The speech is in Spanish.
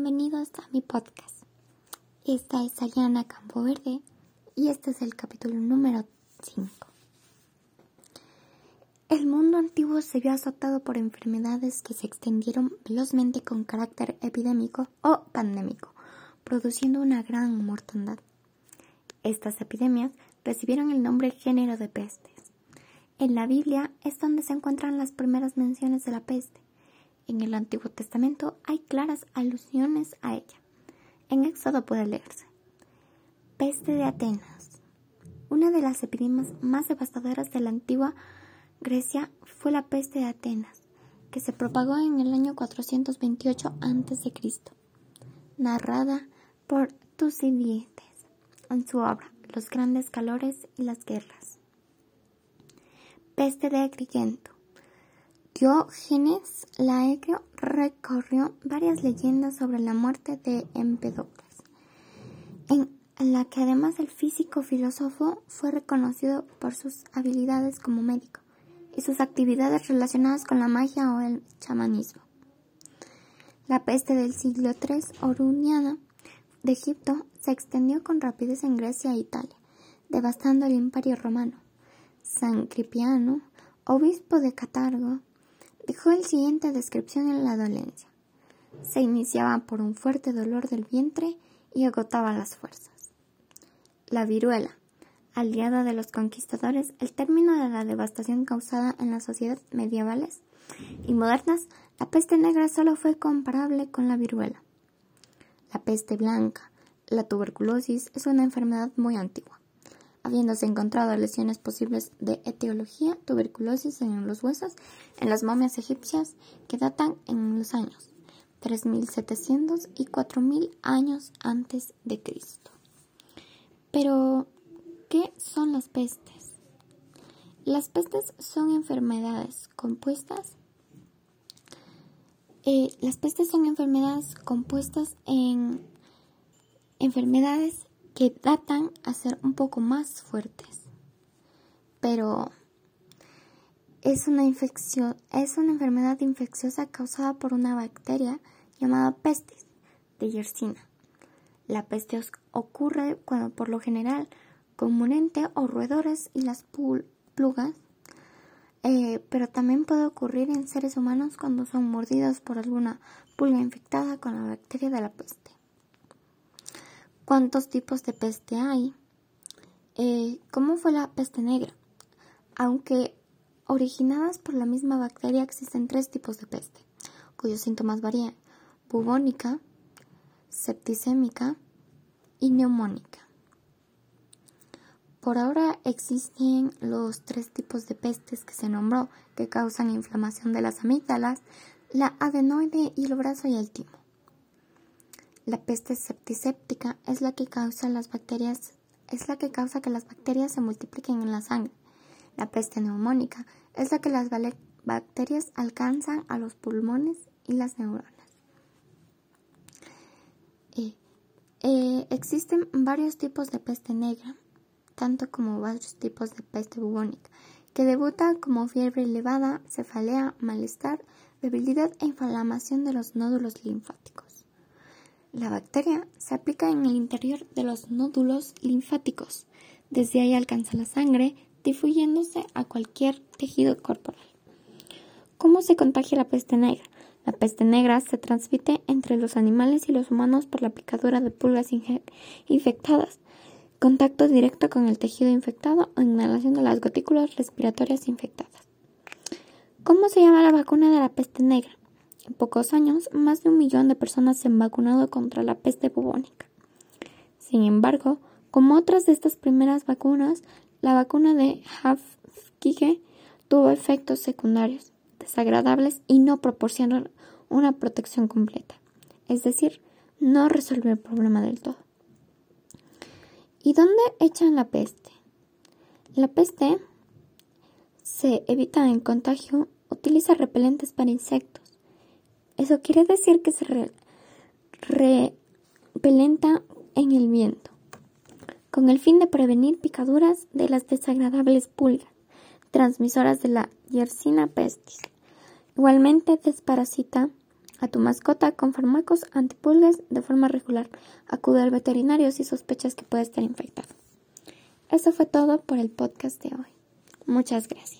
bienvenidos a mi podcast. Esta es Ayana Campo Verde y este es el capítulo número 5. El mundo antiguo se vio azotado por enfermedades que se extendieron velozmente con carácter epidémico o pandémico, produciendo una gran mortandad. Estas epidemias recibieron el nombre género de pestes. En la Biblia es donde se encuentran las primeras menciones de la peste en el Antiguo Testamento hay claras alusiones a ella. En Éxodo puede leerse. Peste de Atenas. Una de las epidemias más devastadoras de la antigua Grecia fue la peste de Atenas, que se propagó en el año 428 a.C., narrada por Tucídides en su obra Los grandes calores y las guerras. Peste de Agrigento. Diógenes Laercio recorrió varias leyendas sobre la muerte de Empedocles, en la que además del físico filósofo fue reconocido por sus habilidades como médico y sus actividades relacionadas con la magia o el chamanismo. La peste del siglo III oruniana de Egipto se extendió con rapidez en Grecia e Italia, devastando el imperio romano. San Cripiano, obispo de Catargo, dejó el siguiente descripción en la dolencia. Se iniciaba por un fuerte dolor del vientre y agotaba las fuerzas. La viruela, aliada de los conquistadores, el término de la devastación causada en las sociedades medievales y modernas, la peste negra solo fue comparable con la viruela. La peste blanca, la tuberculosis, es una enfermedad muy antigua habiéndose encontrado lesiones posibles de etiología tuberculosis en los huesos en las momias egipcias que datan en los años 3700 y 4000 años antes de Cristo. Pero, ¿qué son las pestes? Las pestes son enfermedades compuestas. Eh, las pestes son enfermedades compuestas en enfermedades que datan a ser un poco más fuertes. Pero es una infección, es una enfermedad infecciosa causada por una bacteria llamada pestis de Yersina. La peste ocurre cuando por lo general comúnmente o roedores y las plugas, eh, pero también puede ocurrir en seres humanos cuando son mordidos por alguna pulga infectada con la bacteria de la peste cuántos tipos de peste hay, eh, cómo fue la peste negra. Aunque originadas por la misma bacteria, existen tres tipos de peste, cuyos síntomas varían: bubónica, septicémica y neumónica. Por ahora existen los tres tipos de pestes que se nombró, que causan inflamación de las amígdalas, la adenoide y el brazo y el timo. La peste septicéptica es la que causa las bacterias es la que causa que las bacterias se multipliquen en la sangre. La peste neumónica es la que las bacterias alcanzan a los pulmones y las neuronas. Eh, eh, existen varios tipos de peste negra, tanto como varios tipos de peste bubónica, que debuta como fiebre elevada, cefalea, malestar, debilidad e inflamación de los nódulos linfáticos. La bacteria se aplica en el interior de los nódulos linfáticos. Desde ahí alcanza la sangre, difuyéndose a cualquier tejido corporal. ¿Cómo se contagia la peste negra? La peste negra se transmite entre los animales y los humanos por la picadura de pulgas infectadas, contacto directo con el tejido infectado o inhalación de las gotículas respiratorias infectadas. ¿Cómo se llama la vacuna de la peste negra? En pocos años, más de un millón de personas se han vacunado contra la peste bubónica. Sin embargo, como otras de estas primeras vacunas, la vacuna de Hafkige tuvo efectos secundarios desagradables y no proporcionaron una protección completa, es decir, no resolvió el problema del todo. ¿Y dónde echan la peste? La peste se evita en contagio, utiliza repelentes para insectos, eso quiere decir que se repelenta en el viento, con el fin de prevenir picaduras de las desagradables pulgas, transmisoras de la Yersina pestis. Igualmente desparasita a tu mascota con fármacos antipulgas de forma regular. Acude al veterinario si sospechas que puede estar infectado. Eso fue todo por el podcast de hoy. Muchas gracias.